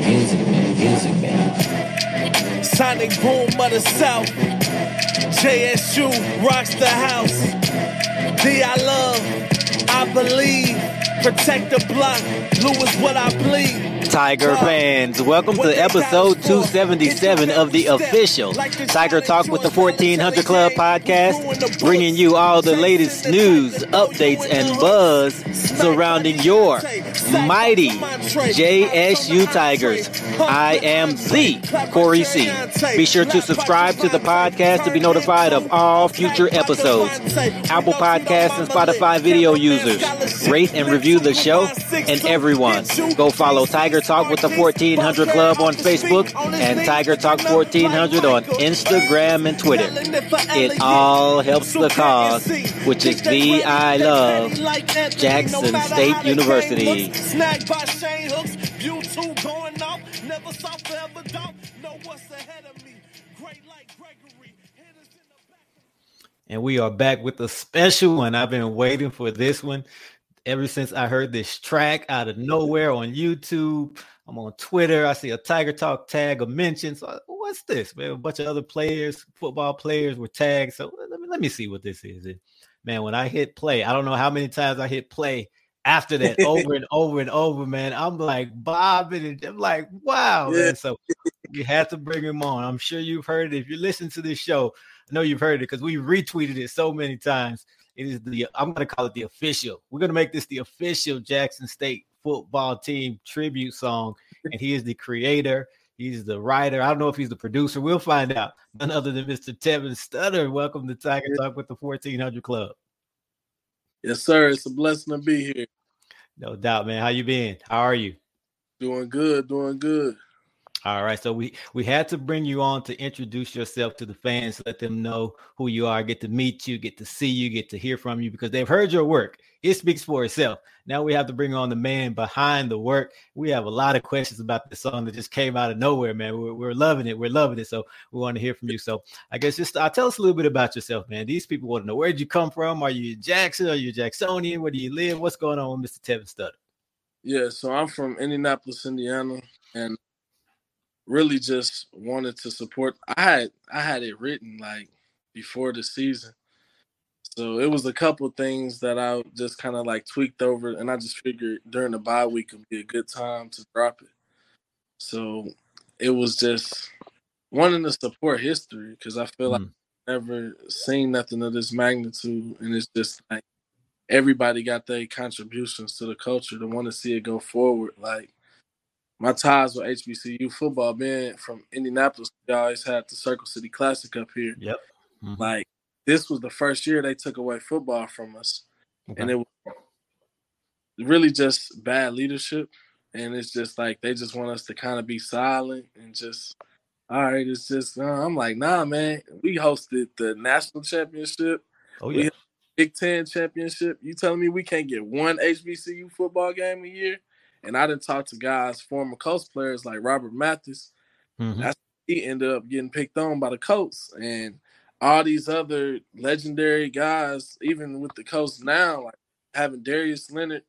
Music man, music man. Sonic boom of the South. JSU rocks the house. D I love, I believe. Protect the block. Blue is what I bleed. Tiger fans, welcome to episode 277 of the official Tiger Talk with the 1400 Club podcast, bringing you all the latest news, updates, and buzz surrounding your mighty JSU Tigers. I am the Corey C. Be sure to subscribe to the podcast to be notified of all future episodes. Apple Podcasts and Spotify video users, rate and review the show, and everyone, go follow Tiger Talk with the 1400 Club on Facebook and Tiger Talk 1400 on Instagram and Twitter. It all helps the cause, which is the I love Jackson State University. And we are back with a special one. I've been waiting for this one ever since I heard this track out of nowhere on YouTube. I'm on Twitter. I see a Tiger Talk tag, a mention. So what's this? Man, a bunch of other players, football players were tagged. So uh, let me let me see what this is. And man, when I hit play, I don't know how many times I hit play after that over and over and over, man. I'm like bobbing and I'm like, wow, Yeah. man. So you had to bring him on. I'm sure you've heard it. If you listen to this show, I know you've heard it because we retweeted it so many times. It is the I'm gonna call it the official. We're gonna make this the official Jackson State football team tribute song, and he is the creator. He's the writer. I don't know if he's the producer. We'll find out. None other than Mr. Tevin Studdard. Welcome to Tiger Talk with the 1400 Club. Yes, sir. It's a blessing to be here. No doubt, man. How you been? How are you? Doing good, doing good. All right, so we we had to bring you on to introduce yourself to the fans, let them know who you are, get to meet you, get to see you, get to hear from you because they've heard your work. It speaks for itself. Now we have to bring on the man behind the work. We have a lot of questions about the song that just came out of nowhere, man. We're, we're loving it. We're loving it. So we want to hear from you. So I guess just uh, tell us a little bit about yourself, man. These people want to know where'd you come from? Are you Jackson? Are you Jacksonian? Where do you live? What's going on with Mr. Tevin Studdard? Yeah, so I'm from Indianapolis, Indiana, and really just wanted to support. I had I had it written like before the season, so it was a couple things that I just kind of like tweaked over, and I just figured during the bye week would be a good time to drop it. So it was just wanting to support history because I feel like Mm. I've never seen nothing of this magnitude, and it's just like everybody got their contributions to the culture to want to see it go forward. Like my ties with HBCU football, being from Indianapolis, we always had the Circle City Classic up here. Yep. Mhm. Like this was the first year they took away football from us, and it was really just bad leadership. And it's just like they just want us to kind of be silent and just, all right, it's just. Uh, I'm like, nah, man. We hosted the national championship. Oh yeah. Big Ten championship. You telling me we can't get one HBCU football game a year? And I didn't talk to guys, former Colts players like Robert Mathis. Mhm. That's he ended up getting picked on by the Colts and all these other legendary guys, even with the Colts now, like having Darius Leonard.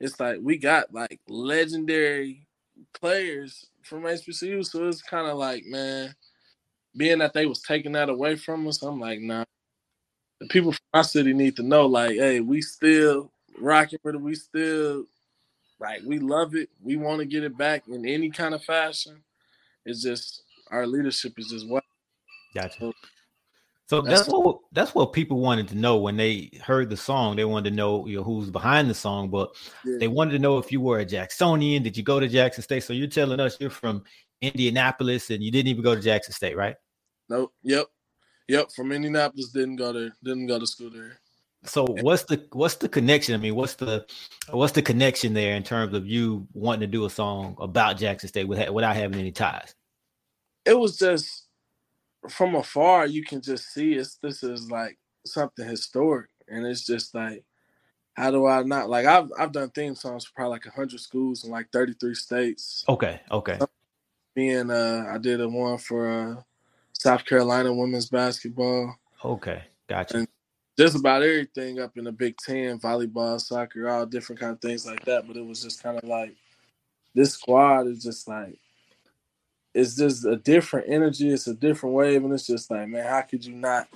It's like we got like legendary players from HBCU. So it's kind of like, man, being that they was taking that away from us, I'm like, nah the people from my city need to know, like, hey, we still rocking with it. We still like we love it. We want to get it back in any kind of fashion. It's just our leadership is just what Gotcha. So- So That's that's what that's what people wanted to know when they heard the song. They wanted to know you know who's behind the song, but Yeah. they wanted to know if you were a Jacksonian. Did you go to Jackson State? So you're telling us you're from Indianapolis and you didn't even go to Jackson State, right? Nope. Yep. Yep. From Indianapolis, didn't go there. Didn't go to school there. So what's the what's the connection? I mean, what's the what's the connection there in terms of you wanting to do a song about Jackson State without, without having any ties? It was just from afar, you can just see it's this is like something historic, and it's just like, how do I not like? I've I've done theme songs for probably like hundred schools in like thirty three states. Okay, okay. Me and uh, I did a one for uh, South Carolina women's basketball. Okay, gotcha. And just about everything up in the Big Ten, volleyball, soccer, all different kind of things like that. But it was just kind of like this squad is just like it's just a different energy, it's a different wave, and it's just like, man, how could you not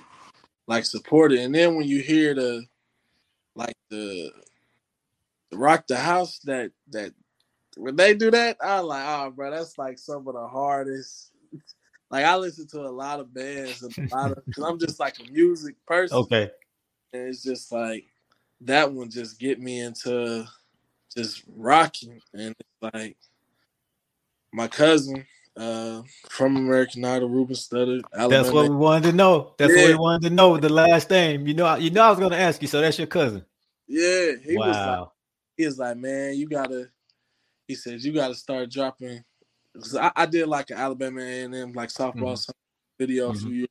like support it? And then when you hear the like the, the rock the house that that when they do that, I'm like, oh bro, that's like some of the hardest. Like I listen to a lot of bands and a lot of because I'm just like a music person. Okay. And it's just like that one just get me into just rocking. And it's like my cousin uh from American Idol, Ruben Studdard. That's what we wanted to know. That's yeah. what we wanted to know. The last name. You know, you know I was gonna ask you, so that's your cousin. Yeah, he wow. was like he was like, man, you gotta he says you gotta start dropping I, I, did like an Alabama A&M like softball mm-hmm. video mm-hmm. a few years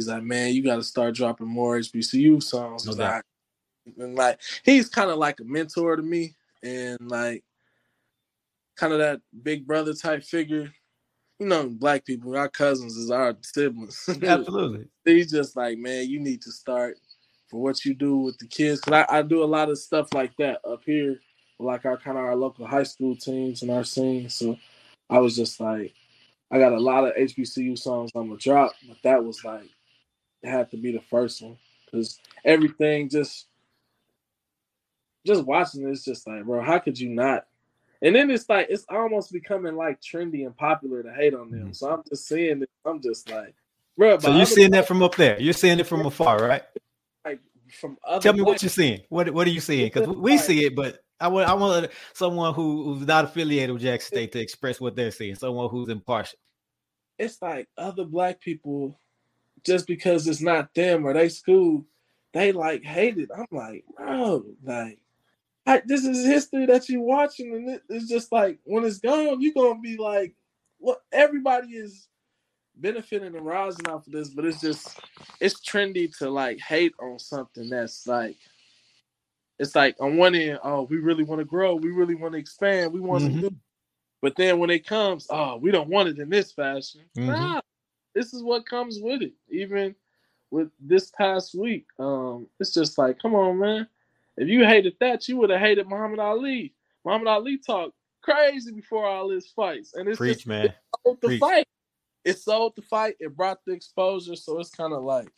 He's like, man, you got to start dropping more HBCU songs. No like, and like, he's kind of like a mentor to me, and like, kind of that big brother type figure. You know, black people, our cousins is our siblings. Absolutely. he's just like, man, you need to start for what you do with the kids. Cause I, I do a lot of stuff like that up here, like our kind of our local high school teams and our scene. So I was just like, I got a lot of HBCU songs I'm gonna drop, but that was like had to be the first one. Because everything just just watching this just like bro how could you not? And then it's like it's almost becoming like trendy and popular to hate on them. Mm-hmm. so i'm just seeing it. I'm just like bro so you're seeing that from up there. You're seeing it from afar right? like from other tell me what you're seeing. What what are you seeing? Because we see it but I want I want someone who, who's not affiliated with Jackson State to express what they're seeing. Someone who's impartial. It's like other black people just because it's not them or they school, they like hate it. I'm like, bro, like, I, this is history that you're watching, and it, it's just like when it's gone, you're gonna be like, what? Everybody is benefiting and rising off of this, but it's just it's trendy to like hate on something that's like it's like on one end, oh, we really want to grow, we really want to expand, we want mm-hmm. to do. But then when it comes, oh, we don't want it in this fashion. Mm-hmm. Nah, this is what comes with it. Even with this past week, um, it's just like, come on, man. If you hated that, you would have hated Muhammad Ali. Muhammad Ali talked crazy before all his fights, and it's Preach, just, man. It sold the Preach. fight. It sold the fight. It brought the exposure, so it's kind of like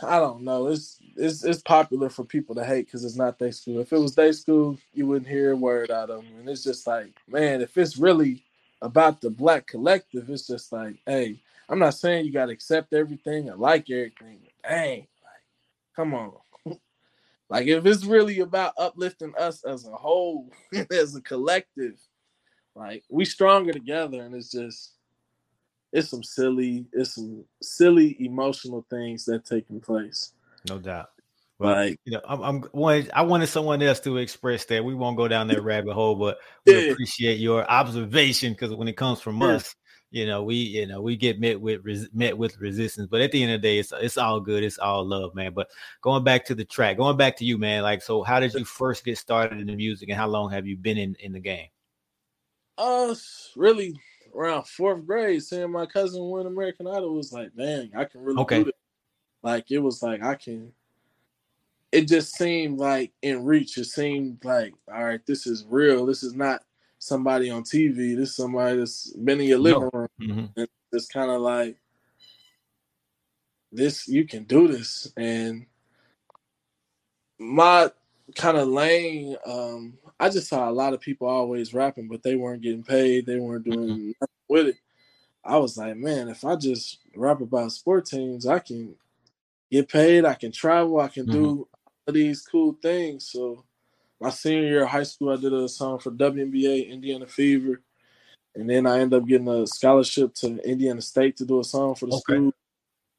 I don't know. It's it's it's popular for people to hate because it's not their school. If it was their school, you wouldn't hear a word out of them. And it's just like, man, if it's really about the black collective, it's just like, hey, I'm not saying you gotta accept everything and like everything. But dang, like, come on. like if it's really about uplifting us as a whole, as a collective, like we stronger together, and it's just it's some silly, it's some silly emotional things that taking place. No doubt. Like, you know, I'm, I'm wanted, I wanted someone else to express that. We won't go down that rabbit hole, but we yeah. appreciate your observation because when it comes from yeah. us, you know, we you know we get met with res- met with resistance, but at the end of the day, it's it's all good, it's all love, man. But going back to the track, going back to you, man. Like, so how did you first get started in the music, and how long have you been in in the game? Uh, really around fourth grade, seeing my cousin win American Idol was like, dang, I can really okay. do it. Like it was like I can it just seemed like in reach. It seemed like, all right, this is real. This is not somebody on TV. This is somebody that's been in your living room. Mm-hmm. And it's kind of like this, you can do this. And my kind of lane, um, I just saw a lot of people always rapping, but they weren't getting paid. They weren't doing mm-hmm. nothing with it. I was like, man, if I just rap about sport teams, I can get paid. I can travel. I can mm-hmm. do these cool things. So my senior year of high school, I did a song for WNBA, Indiana Fever, and then I ended up getting a scholarship to Indiana State to do a song for the okay. school.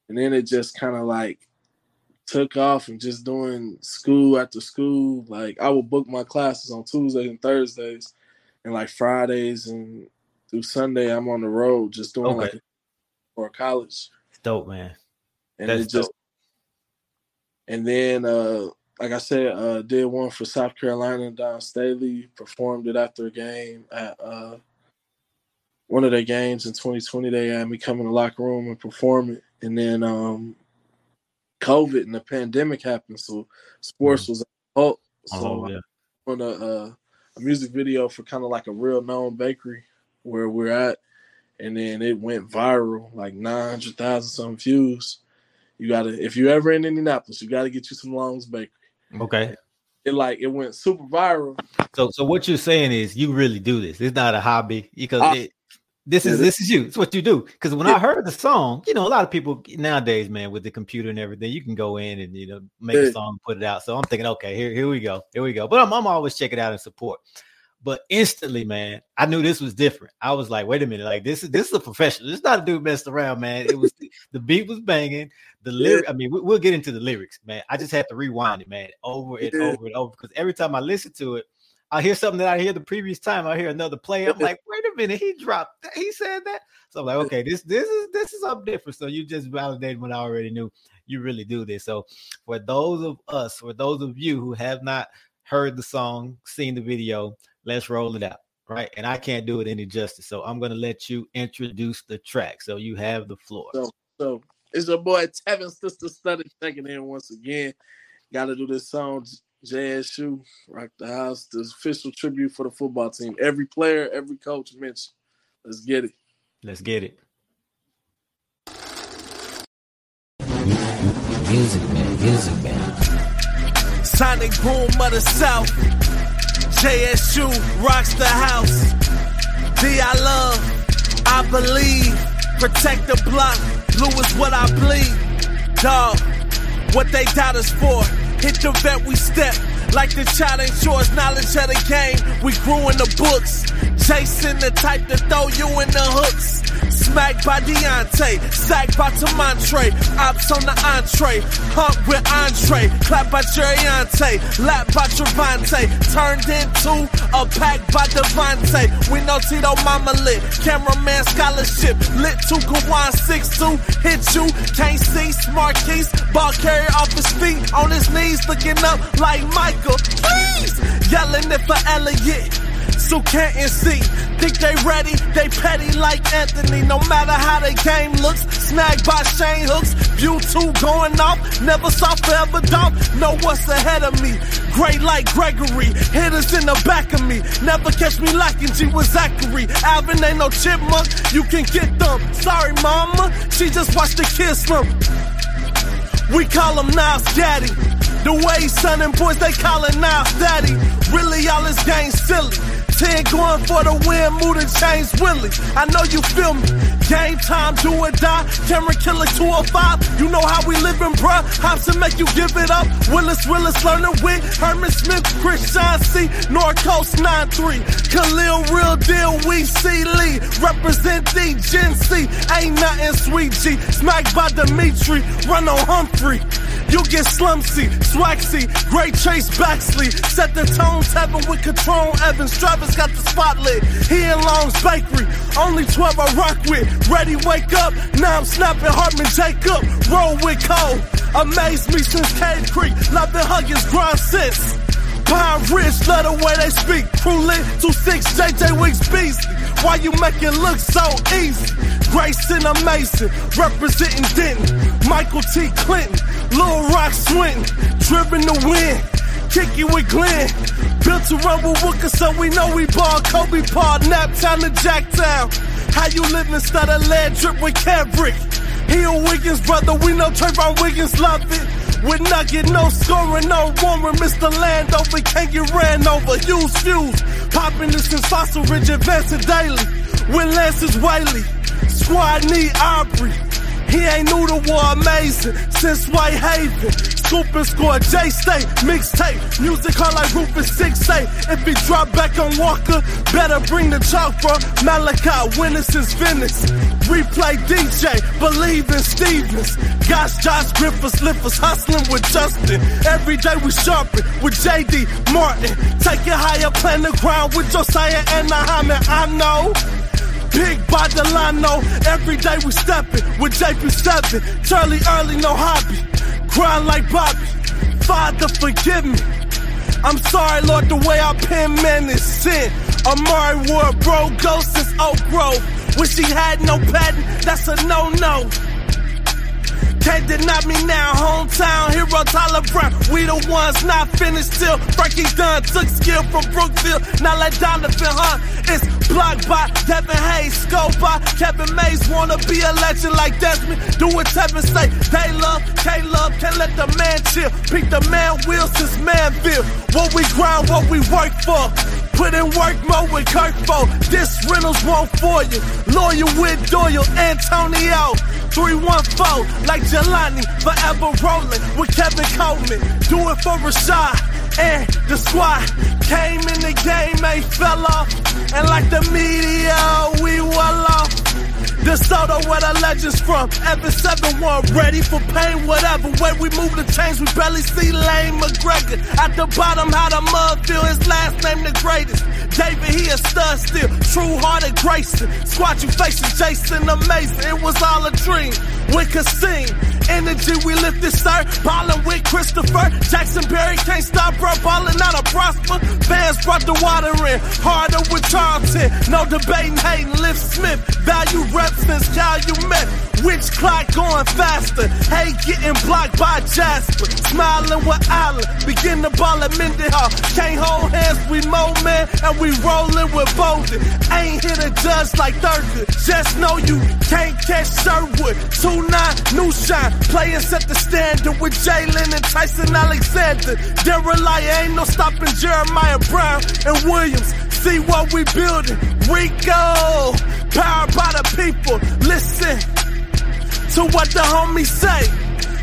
And then it just kind of like took off and just doing school after school. Like I would book my classes on Tuesdays and Thursdays, and like Fridays and through Sunday I'm on the road just doing Okay. like for college. It's dope, man. And That's it just dope. and then uh like I said, uh did one for South Carolina Dawn Staley, performed it after a game at uh one of their games in 2020. They had me come in the locker room and perform it. And then um COVID and the pandemic happened, so sports was a halt. So Mm-hmm. Oh, yeah. on a uh, a music video for kind of like a real known bakery where we're at, and then it went viral, like nine hundred thousand some views. You gotta, if you ever in Indianapolis, you gotta get you some Long's Bakery. Okay. It like it went super viral. So, so what you're saying is you really do this. It's not a hobby because I- it, this is this is you. It's what you do. Because when I heard the song, you know, a lot of people nowadays, man, with the computer and everything, you can go in and you know make a song, put it out. So I'm thinking, okay, here, here we go, here we go. But I'm, I'm always checking out and support. But instantly, man, I knew this was different. I was like, wait a minute, like this is this is a professional. This is not a dude messing around, man. It was the beat was banging. The lyric, I mean, we, we'll get into the lyrics, man. I just had to rewind it, man, over and over and over because every time I listen to it, I hear something that I hear the previous time. I hear another play. I'm like, wait a minute, he dropped that. He said that. So I'm like, okay, this this is this is something different. So you just validated what I already knew. You really do this. So for those of us, for those of you who have not heard the song, seen the video, let's roll it out. Right. And I can't do it any justice. So I'm gonna let you introduce the track. So you have the floor. So, so it's your boy Tevin Sister Study checking in once again. Got to do this song, JSU, Rock the House, the official tribute for the football team. Every player, every coach mentioned. Let's get it. Let's get it. Music man, music man. Sonic boom of the South. JSU rocks the house. D I love, I believe. Protect the block, blue is what I bleed. Dog, what they doubt us for. Hit the vet, we step. Like ain't sure it's knowledge of the game. We grew in the books. Chasing the type to throw you in the hooks. Smacked by Deontay, sacked by Tamontre, ops on the entree, hump with Andre, clap by Jeriante, lap by Trevante, turned into a pack by Devante. We know Tito Mama lit, cameraman scholarship, lit to Kawan 6'2, hit you, can't see, smart keys, ball carrier off his feet, on his knees, looking up like Michael, please, yelling it for Elliott so can't see. Think they ready, they petty like Anthony. No matter how they game looks, snagged by Shane Hooks. View two going off, never saw forever dump. Know what's ahead of me. Great like Gregory, hitters in the back of me. Never catch me lacking G with Zachary. Alvin ain't no chipmunk, you can get them. Sorry, mama, she just watched the kids slump. We call him Niles Gaddy. The way son and boys, they callin' Niles Daddy. Really, all this game silly. Ten going for the win, the chains Willie. I know you feel me. Game time, do or die. Camera killer 205. You know how we livin', bruh. Hobson make you give it up. Willis Willis learning with Herman Smith, Christian C, North Coast 9-3. Khalil, real deal, we see Lee. Represent the Gen C. Ain't nothing sweet G. Smacked by Dimitri. Run on Humphrey. You get slumsy, swagsy, great chase Baxley. Set the tone, Tevin with Catron Evans. Travis got the spotlight. He in Long's Bakery. Only 12 I rock with. Ready, wake up. Now I'm snapping Hartman Jacob. Roll with Cole. Amazed me since Cave Creek. Loving Huggins, grind since. Ridge, love the way they speak. Lit, 2-6, JJ Weeks Beasley. Why you make it look so easy? Grayson Mason, representing Denton. Michael T. Clinton, Lil Rock Swinton, driven to win. Kicky with Glenn. Built to with Wooker, so we know we ball. Kobe Paul, Naptown to Jacktown. How you living? Instead of lead drip with Kendrick. He a Wiggins brother, we know Trayvon Wiggins love it. With Nugget, no scoring, no warring. Mr. Landover can't get ran over. Use fuse. Popping this in Ridge, advancing daily. With Lance's Whaley. Squad need Aubrey. He ain't new to war, amazing. Since Whitehaven. scoop and score. J State, mixtape, music hard like Rufus 6 8. If he drop back on Walker, better bring the chalk, bro. Malachi, winners since Venice. Replay DJ, believe in Stevens. Gosh, Josh Griffiths, lifters, hustling with Justin. Every day we sharpen with JD Martin. Take it higher, plan the ground with Josiah and Muhammad. I know. Big by Delano, every day we steppin' with JP7. Charlie early, no hobby. Grind like Bobby. Father, forgive me. I'm sorry, Lord, the way I pen man is sin. Amari Ward, bro, ghost since Oak Grove. Wish he had no patent, that's a no-no. Can't deny me now, hometown hero Tyler Brown. We the ones not finished till Frankie Dunn took skill from Brookville. Now let Donovan Hunt. It's blocked by Devin Hayes, scope by Kevin Mays. Wanna be a legend like Desmond. Do what Tevin say. They love, K love, can't let the man chill. Pick the man wheel since Manville. What we grind, what we work for. Put in work mode with Kirk for. This Reynolds won't for you. Lawyer with Doyle, Antonio. 314, like Jelani, forever rolling with Kevin Coleman. Do it for Rashad and the squad. Came in the game, they fell off. And like the media, we well off. Soda where the legends from. Evan 7-1, ready for pain, whatever. When we move the chains, we barely see Lane McGregor. At the bottom, how the mud feel, his last name the greatest. David, he a stud still. True hearted Grayson. Squad you facing Jason, amazing. It was all a dream. We could sing. Energy, we lift this sir. Ballin' with Christopher. Jackson Berry can't stop, bro. Ballin' out of prosper. Fans brought the water in. Harder with Charlton. No debating, hating. Lift Smith. Value rep since Calumet. Which clock going faster? Hey, getting blocked by Jasper. Smiling with Allen. Begin the ball at Mendenhall. Can't hold hands, we mo man. And we rollin' with Bolden. Ain't hit to judge like Thurgood. Just know you can't catch Sherwood. 2-9, new shine. Playing set the standard with Jalen and Tyson Alexander. Dereliah ain't no stopping Jeremiah Brown and Williams. See what we building. Rico. Powered by the people. Listen to what the homies say.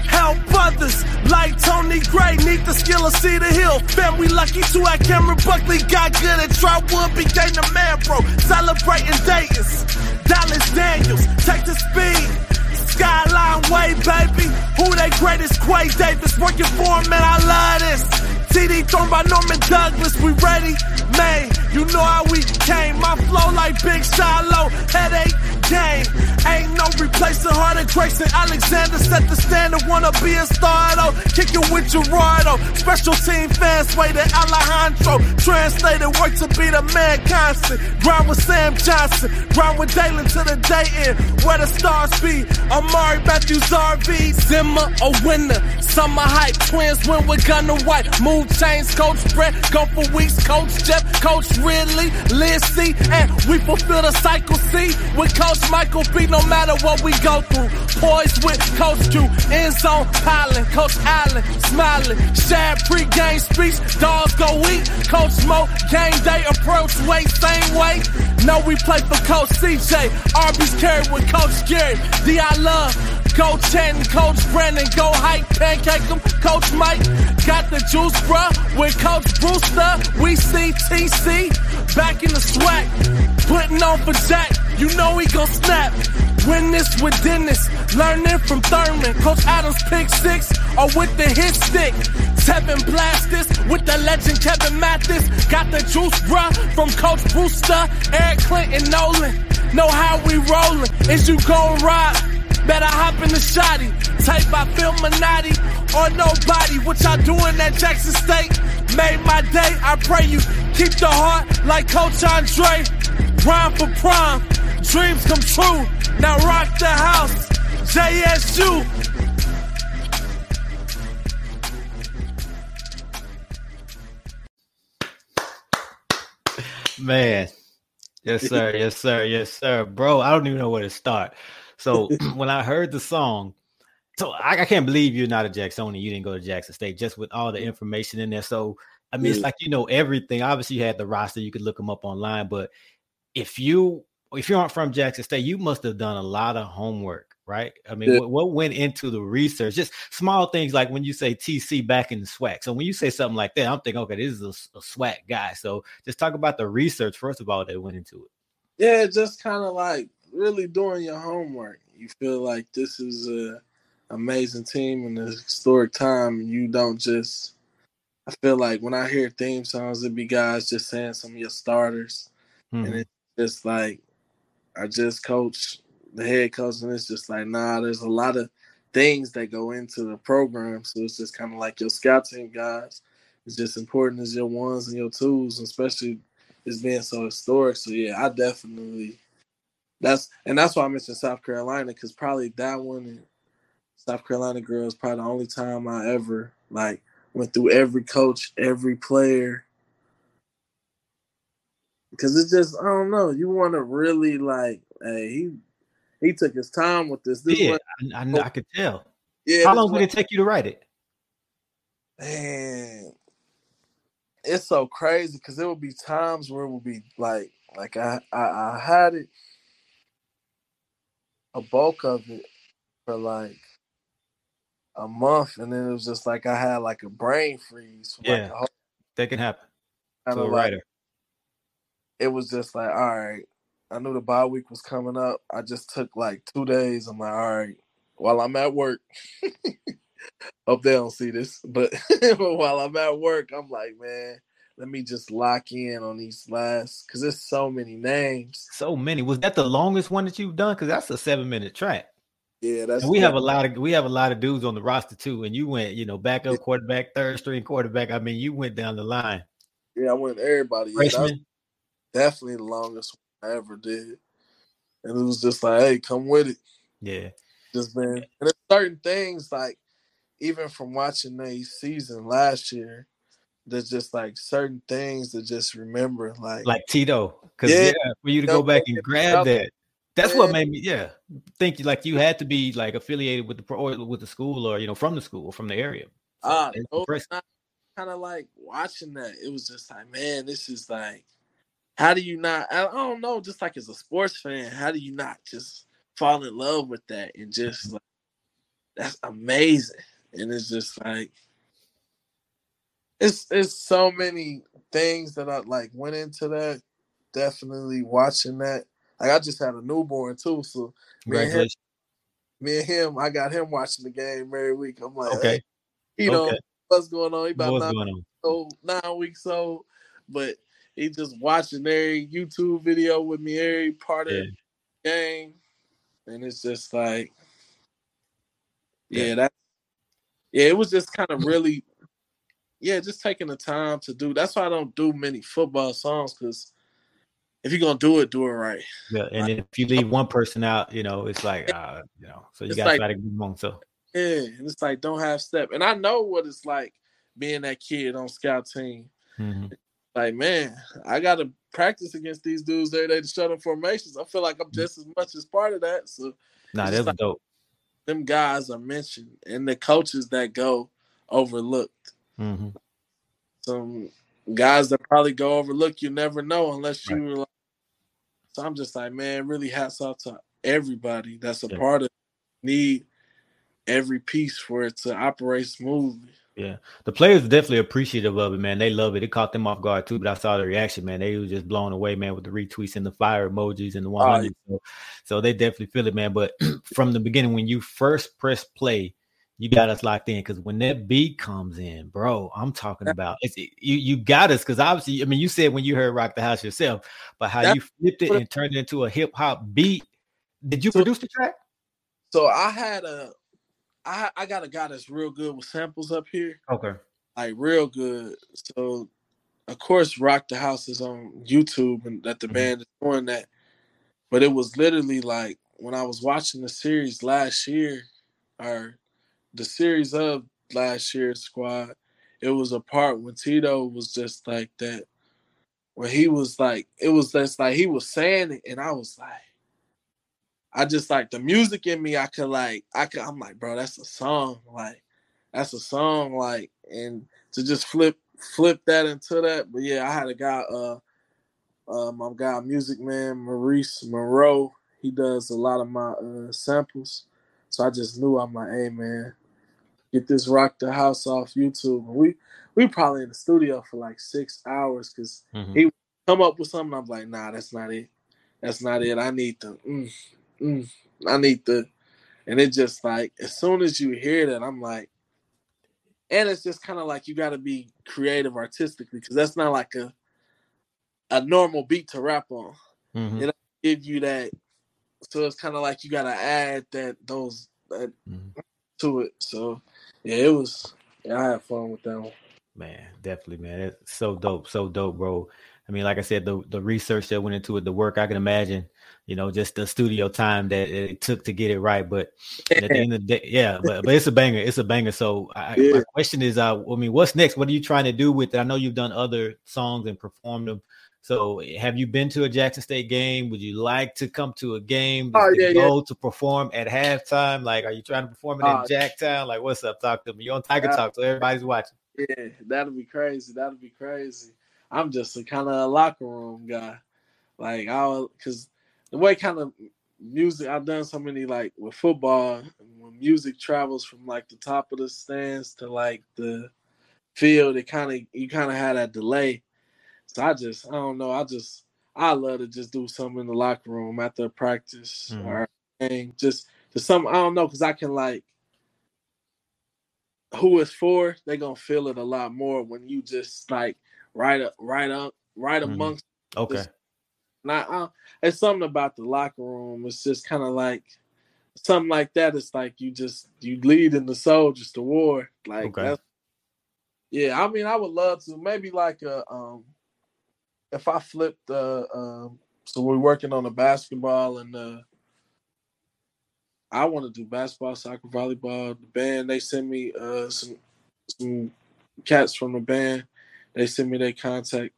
Help others like Tony Gray. Need the skill of Cedar Hill. Family lucky to have Cameron Buckley. Got good at Trotwood. Became the man, bro. Celebrating Dayton's. Dallas Daniels. Take the speed. Skyline way, baby. Who they greatest? Quay Davis. Working for him, man. I love this. TD thrown by Norman Douglas. We ready? Man, you know how we came. My flow like Big Shiloh. Headache game. Ain't no replacing Harder Grayson. Alexander set the standard. Wanna be a star though. Kicking with Gerardo. Special team fans waiting. Alejandro. Translated work to be the man constant. Grind with Sam Johnson. Grind with Dalen to the day end. Where the stars be. Amari Matthews RV. Zimmer a winner. Summer hype. Twins win with Gunner White. Move chains. Coach Brett. Go for weeks. Coach Jeff. Coach Ridley. Liz C. And we fulfill the cycle C. With Coach Michael B. No matter what we go through. Poised with Coach Q. End zone piling. Coach Allen. Smiling. Shad pre-game speech. Dogs go eat. Coach Mo. Game day approach. Way same way. No, we play for Coach CJ. Arby's carried with Coach Gary. D. I love. Go Chen, Coach Brennan, go hype, pancake Coach Mike, got the juice, bruh. With Coach Brewster, we see TC, back in the SWAC, putting on for Jack, you know he gon' snap. Win this with Dennis, learning from Thurman, Coach Adams pick six, or with the hit stick. Tevin Blastus with the legend Kevin Mathis, got the juice, bruh, from Coach Brewster, Eric Clinton, Nolan. Know how we rollin', is you gon' ride? Hop in the shoddy. Type by Phil Minotti or nobody. What y'all doing at Jackson State? Made my day. I pray you keep the heart like Coach Andre. Grind for prime. Dreams come true. Now rock the house. JSU. Man. Yes, sir. Yes, sir. Yes, sir. Bro, I don't even know where to start. So when I heard the song, so I, I, can't believe you're not a Jacksonian. You didn't go to Jackson State just with all the information in there. So I mean, it's like you know everything. Obviously, you had the roster. You could look them up online. But if you if you aren't from Jackson State, you must have done a lot of homework right? I mean, Yeah. what, what went into the research? Just small things like when you say TC back in the SWAC. So when you say something like that, I'm thinking, okay, this is a, a SWAC guy. So just talk about the research first of all that went into it. Yeah, just kind of like really doing your homework. You feel like this is a amazing team in a historic time, and you don't just. I feel like when I hear theme songs, it be guys just saying some of your starters, and Mhm. it's just like I just coach the head coach, and it's just like nah. There's a lot of things that go into the program, so it's just kind of like your scout team guys. It's just important as your ones and your twos, especially it's being so historic. So yeah, I definitely that's and that's why I mentioned South Carolina because probably that one South Carolina girls probably the only time I ever like went through every coach, every player. Because it's just I don't know. You want to really like, hey, he he took his time with this. This Yeah, one, I, I, I could tell. yeah. How long did it take you to write it? man, it's so crazy because there would be times where it would be like, like I, I, I had it, a bulk of it for like a month, and then it was just like I had like a brain freeze. Like Yeah. a whole, That can happen kind like, writer. it was just like, all right. I knew the bye week was coming up. I just took like two days. I'm like, all right, while I'm at work. Hope they don't see this, but while I'm at work, I'm like, man, let me just lock in on these last because there's so many names. So many. Was that the longest one that you've done? Because that's a seven minute track. Yeah, that's And we have a lot of we have a lot of dudes on the roster too. And you went, you know, backup quarterback, third string quarterback. I mean, you went down the line. yeah. I went everybody. Yeah, definitely the longest one I ever did, and it was just like, hey, come with it. Yeah. just been and there's certain things like even from watching the season last year, there's just like certain things to just remember. Like, Like Tito. Because yeah. Yeah. for you to go back and grab yeah. that. That's what made me, yeah, think like you had to be like affiliated with the pro or with the school or you know from the school from the area. So ah, it's no, kind of like watching that. It was just like, man, this is like, how do you not? I I don't know. Just like as a sports fan, how do you not just fall in love with that and just like, that's amazing. And it's just like, it's it's so many things that I like went into that. Definitely watching that. Like I just had a newborn too, so me and him, me and him, I got him watching the game every week. I'm like, Okay. hey, you know Okay. what's going on? He about What's nine old, nine weeks old, but he just watching every YouTube video with me, every part Yeah. of the game, and it's just like, Yeah. yeah, that, yeah, it was just kind of really, yeah, just taking the time to do. That's why I don't do many football songs because if you're gonna do it, do it right. Yeah. And if you leave one person out, you know, it's like uh, you know, so you gotta like- try to give them on. So Yeah, and it's like don't have step, and I know what it's like being that kid on scout team. mhm. like, man, I gotta practice against these dudes every day to shut them formations. I feel like I'm just as much as part of that. So nah, It's that was like- dope. them guys are mentioned and the coaches that go overlooked. Hmm Some guys that probably go overlooked, you never know unless you Right. were like so I'm just like, man, really hats off to everybody that's a Yeah. part of need every piece for it to operate smoothly. Yeah, the players are definitely appreciative of it, man. They love it. It caught them off guard too, but I saw the reaction, man. They were just blown away, man, with the retweets and the fire emojis and the 100. so, so they definitely feel it, man. But from the beginning, when you first press play, you got us locked in because when that beat comes in, bro, I'm talking about it's you. You got us because obviously, I mean, you said when you heard "Rock the House" yourself, but how That's you flipped it and turned it into a hip hop beat. Did you So- produce the track? So I had a I I got a guy that's real good with samples up here. Okay. like real good. So, of course, Rock the House is on YouTube and that the Mhm. band is doing that. But it was literally like when I was watching the series last year, or the series of last year's squad, it was a part when Tito was just like that. where he was like, it was just like he was saying it, and I was like, I just like the music in me. I could like, I could. I'm like, bro, that's a song. Like, that's a song. Like, and to just flip flip that into that. But yeah, I had a guy, uh, uh, my guy, music man, Maurice Moreau. He does a lot of my uh, samples. So I just knew I'm like, hey man, get this rock the house off YouTube. And we we probably in the studio for like six hours because Mhm. he come up with something. I'm like, nah, that's not it. That's not it. I need the mm, mm, I need the and it just like as soon as you hear that, I'm like, and it's just kind of like you got to be creative artistically because that's not like a a normal beat to rap on. Mhm. It give you that, so it's kind of like you got to add that those that Mhm. To it. So yeah, it was. Yeah, I had fun with that one. Man, definitely, man. It's so dope, so dope, bro. I mean, like I said, the the research that went into it, the work I can imagine, you know, just the studio time that it took to get it right. But at the end of the day, yeah, but but it's a banger, it's a banger. So I, Yeah. my question is, uh, I mean, what's next? What are you trying to do with it? I know you've done other songs and performed them. So have you been to a Jackson State game? Would you like to come to a game? Oh, yeah, yeah. to perform at halftime? Like, are you trying to perform it in Uh, Jacktown? Like, what's up? Talk to me. You're on Tiger Talk, so everybody's watching. Yeah, that'll be crazy. That'll be crazy. I'm just a kind of a locker room guy. Like I'll because the way kind of music I've done so many like with football when music travels from like the top of the stands to like the field, it kind of you kind of had that delay. I just I don't know. I just I love to just do something in the locker room after practice Mhm. or game. Just just something I don't know because I can like who it's for, they're gonna feel it a lot more when you just like right up, right up, right Mhm. amongst. Okay. Not, uh, it's something about the locker room. It's just kind of like something like that. It's like you just you lead in the soldiers to war. Like Okay. that's, yeah. I mean, I would love to maybe like a um, if I flipped the um, so we're working on the basketball and uh I want to do basketball, soccer, volleyball. The band they send me uh some some cats from the band. They send me their contact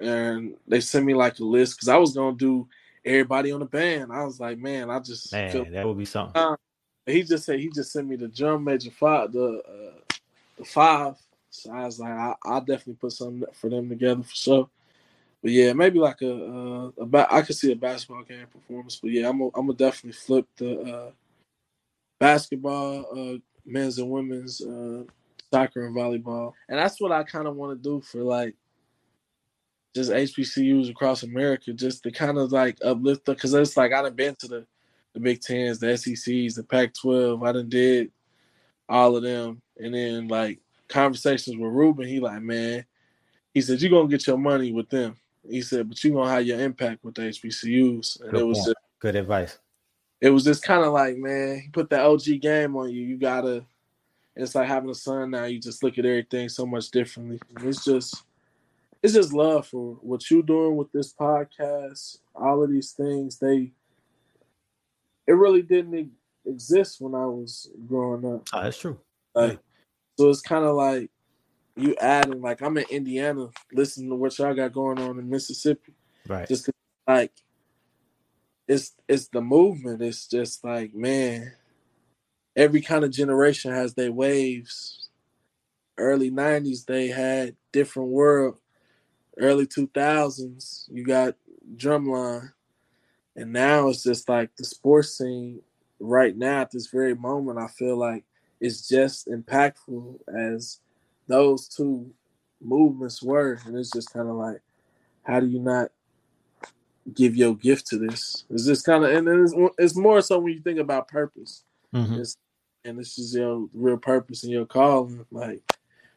and they send me like a list because I was gonna do everybody on the band. I was like, man, I just feel Man, that would be something. uh, he just said he just sent me the drum major five, the uh, the five. So I was like, I, I'll definitely put something for them together for sure. But yeah, maybe like a, a ba- I could see a basketball game performance. But yeah, I'm gonna I'm gonna definitely flip the uh, basketball, uh, men's and women's, uh, soccer and volleyball, and that's what I kind of want to do for like just HBCUs across America, just to kind of like uplift them because it's like I done been to the the Big Tens, the SECs, the Pac-12. I done did all of them, and then like conversations with Ruben, he like, man, he said you're gonna get your money with them. He said, but you're gonna have your impact with the HBCUs, and Good it was just, Good advice. it was just kind of like, man, he put that OG game on you. You gotta. It's like having a son now. You just look at everything so much differently. It's just, it's just love for what you're doing with this podcast. All of these things, they, it really didn't exist when I was growing up. Oh, that's true. Like, so it's kind of like you adding, like I'm in Indiana, listening to what y'all got going on in Mississippi. Right. Just like, it's it's the movement. It's just like, man, every kind of generation has their waves. Early '90s, they had different world. Early 2000s, you got drumline, and now it's just like the sports scene. Right now, at this very moment, I feel like it's just impactful as those two movements were, and it's just kind of like, how do you not give your gift to this? It's just kind of, and then it's, it's more so when you think about purpose, Mhm. it's, and this is your real purpose and your calling. Like,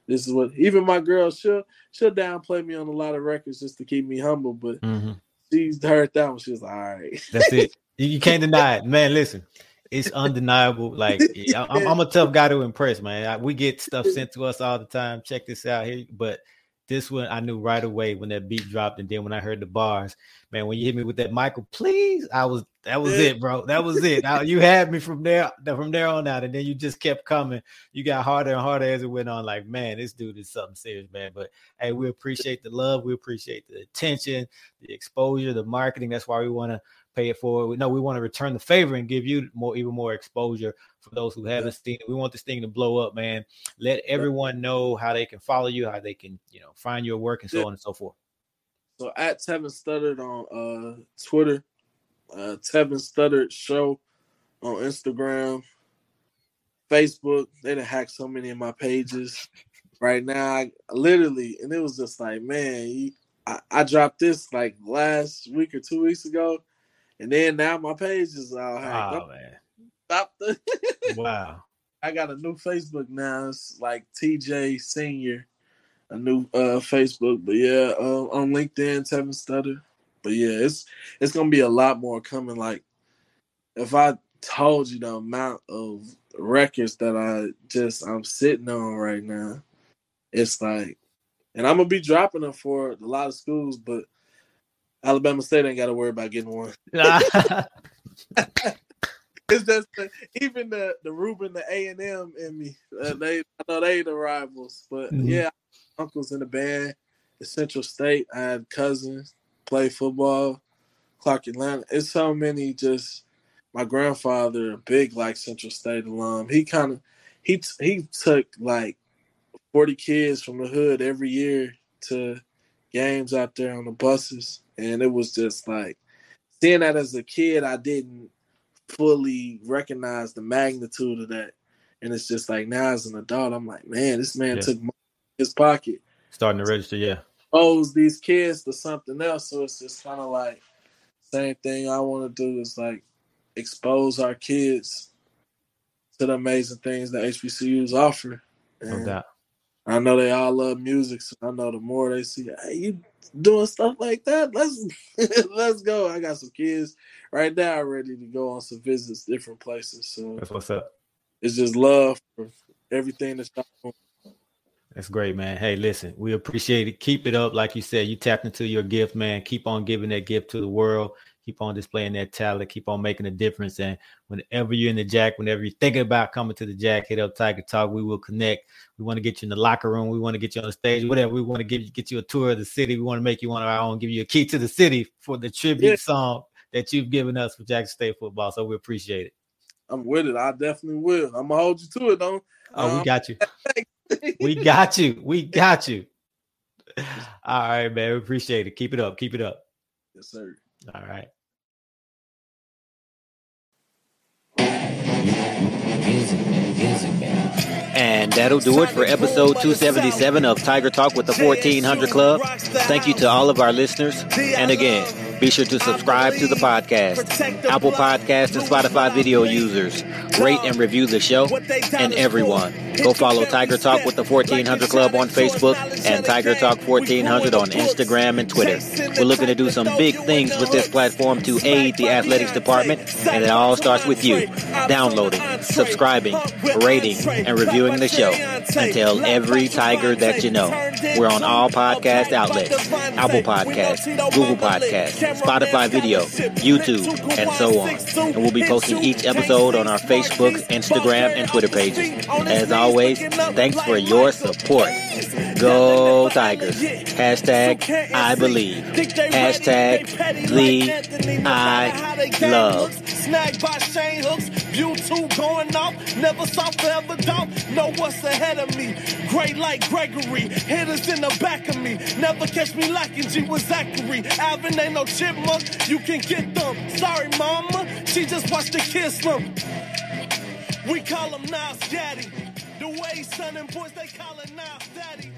this is what even my girl she'll she'll downplay me on a lot of records just to keep me humble, but Mhm. she's heard that one. She was like, all right. That's it. You can't deny it, man. Listen, it's undeniable. Like I- I'm, I'm a tough guy to impress, man. I- we get stuff sent to us all the time. Check this out here, but this one I knew right away when that beat dropped, and then when I heard the bars, man, when you hit me with that Michael, please, I was that was it, bro. That was it. I- you had me from there from there on out, and then you just kept coming. You got harder and harder as it went on. Like, man, this dude is something serious, man. But hey, we appreciate the love, we appreciate the attention, the exposure, the marketing. That's why we want to pay it forward. We know we want to return the favor and give you more, even more exposure for those who haven't seen it. We want this thing to blow up, man. Let everyone know how they can follow you, how they can, you know, find your work and so on and so forth. So at Tevin Studdard on uh Twitter, uh Tevin Studdard Show on Instagram. Facebook, they done hacked so many of my pages. Right now, I literally, and it was just like, man, you, I, I dropped this like last week or two weeks ago, and then now my page is all hacked. Oh man. Stop the. Wow. I got a new Facebook now. It's like TJ Senior, a new uh Facebook. But yeah, uh, on LinkedIn, Tevin Studdard. But yeah, it's it's gonna be a lot more coming. Like if I told you the amount of records that I just I'm sitting on right now, it's like, and I'm gonna be dropping them for a lot of schools, but Alabama State ain't got to worry about getting one. It's just the, even the the Ruben, the A and M in me. Uh, they I know they the rivals, but Mhm. yeah, uncles in the band. At Central State, I had cousins play football. Clark Atlanta. It's so many. Just my grandfather, a big like Central State alum. He kind of he t- he took like forty kids from the hood every year to games out there on the buses, and it was just like seeing that as a kid. I didn't fully recognize the magnitude of that. And it's just like now as an adult, I'm like, man, this man Yeah. took his pocket, Starting to register, yeah. exposed these kids to something else. So it's just kind of like same thing I want to do is like expose our kids to the amazing things that HBCUs offer. No doubt. I know they all love music, so I know the more they see, hey, you doing stuff like that, let's let's go. I got some kids right now ready to go on some visits, different places. So That's what's up. it's just love for everything that's doing. That's great, man. Hey, listen, we appreciate it. Keep it up. Like you said, you tapped into your gift, man. Keep on giving that gift to the world. Keep on displaying that talent. Keep on making a difference. And whenever you're in the Jack, whenever you're thinking about coming to the Jack, hit up Tiger Talk. We will connect. We want to get you in the locker room. We want to get you on the stage. Whatever. We want to give you get you a tour of the city. We want to make you one of our own. Give you a key to the city for the tribute Yeah. song that you've given us for Jackson State football. So we appreciate it. I'm with it. I definitely will. I'm gonna hold you to it, though. Oh, we Um, got you. We got you. We got you. All right, man. We appreciate it. Keep it up. Keep it up. yes, sir. All right. And that'll do it for episode 277 of Tiger Talk with the 1400 Club. Thank you to all of our listeners. And again, be sure to subscribe to the podcast. Apple Podcast and Spotify video users, rate and review the show. And everyone, go follow Tiger Talk with the 1400 Club on Facebook and Tiger Talk 1400 on Instagram and Twitter. We're looking to do some big things with this platform to aid the athletics department, and it all starts with you downloading, subscribing, rating, and reviewing the show. And tell every Tiger that you know. We're on all podcast outlets Apple Podcasts, Google Podcasts, Spotify Video, YouTube, and so on. And we'll be posting each episode on our Facebook, Instagram, and Twitter pages. As always, thanks for your support. Go Tigers. Hashtag I believe. Hashtag Thee I Love. Snagged by Shane Hooks, two going off. Never saw forever doubt. Know what's ahead of me. Great like Gregory, in the back of me. Never catch me lacking G with Zachary. Alvin ain't no chipmunk, you can get them. Sorry, mama, she just watched the kids slum. We call him Nas Daddy. The way son and boys they call it Nas Daddy.